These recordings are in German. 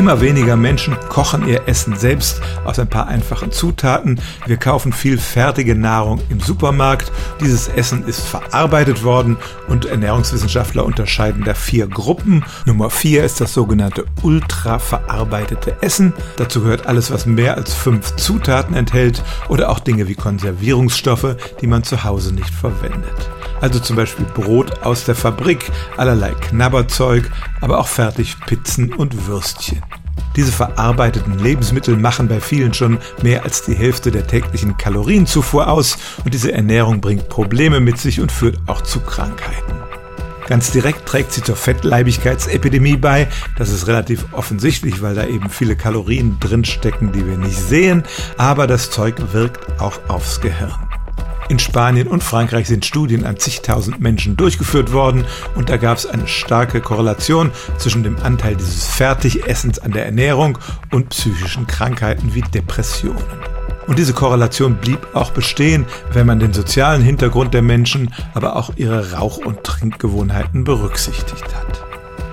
Immer weniger Menschen kochen ihr Essen selbst aus ein paar einfachen Zutaten. Wir kaufen viel fertige Nahrung im Supermarkt. Dieses Essen ist verarbeitet worden und Ernährungswissenschaftler unterscheiden da vier Gruppen. Nummer vier ist das sogenannte ultra verarbeitete Essen. Dazu gehört alles, was mehr als fünf Zutaten enthält oder auch Dinge wie Konservierungsstoffe, die man zu Hause nicht verwendet. Also zum Beispiel Brot aus der Fabrik, allerlei Knabberzeug, aber auch fertig Pizzen und Würstchen. Diese verarbeiteten Lebensmittel machen bei vielen schon mehr als die Hälfte der täglichen Kalorienzufuhr aus und diese Ernährung bringt Probleme mit sich und führt auch zu Krankheiten. Ganz direkt trägt sie zur Fettleibigkeitsepidemie bei. Das ist relativ offensichtlich, weil da eben viele Kalorien drinstecken, die wir nicht sehen. Aber das Zeug wirkt auch aufs Gehirn. In Spanien und Frankreich sind Studien an zigtausend Menschen durchgeführt worden und da gab es eine starke Korrelation zwischen dem Anteil dieses Fertigessens an der Ernährung und psychischen Krankheiten wie Depressionen. Und diese Korrelation blieb auch bestehen, wenn man den sozialen Hintergrund der Menschen, aber auch ihre Rauch- und Trinkgewohnheiten berücksichtigt hat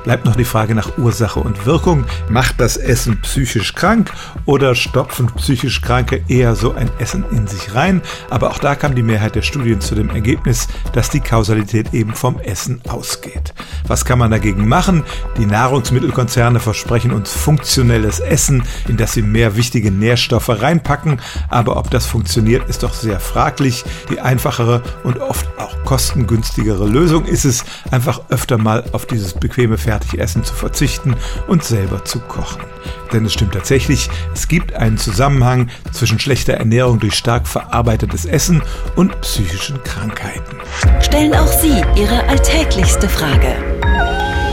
bleibt noch die Frage nach Ursache und Wirkung. Macht das Essen psychisch krank oder stopfen psychisch Kranke eher so ein Essen in sich rein? Aber auch da kam die Mehrheit der Studien zu dem Ergebnis, dass die Kausalität eben vom Essen ausgeht. Was kann man dagegen machen? Die Nahrungsmittelkonzerne versprechen uns funktionelles Essen, in das sie mehr wichtige Nährstoffe reinpacken. Aber ob das funktioniert, ist doch sehr fraglich. Die einfachere und oft auch kostengünstigere Lösung ist es, einfach öfter mal auf dieses bequeme Fertigessen zu verzichten und selber zu kochen. Denn es stimmt tatsächlich, es gibt einen Zusammenhang zwischen schlechter Ernährung durch stark verarbeitetes Essen und psychischen Krankheiten. Stellen auch Sie Ihre alltäglichste Frage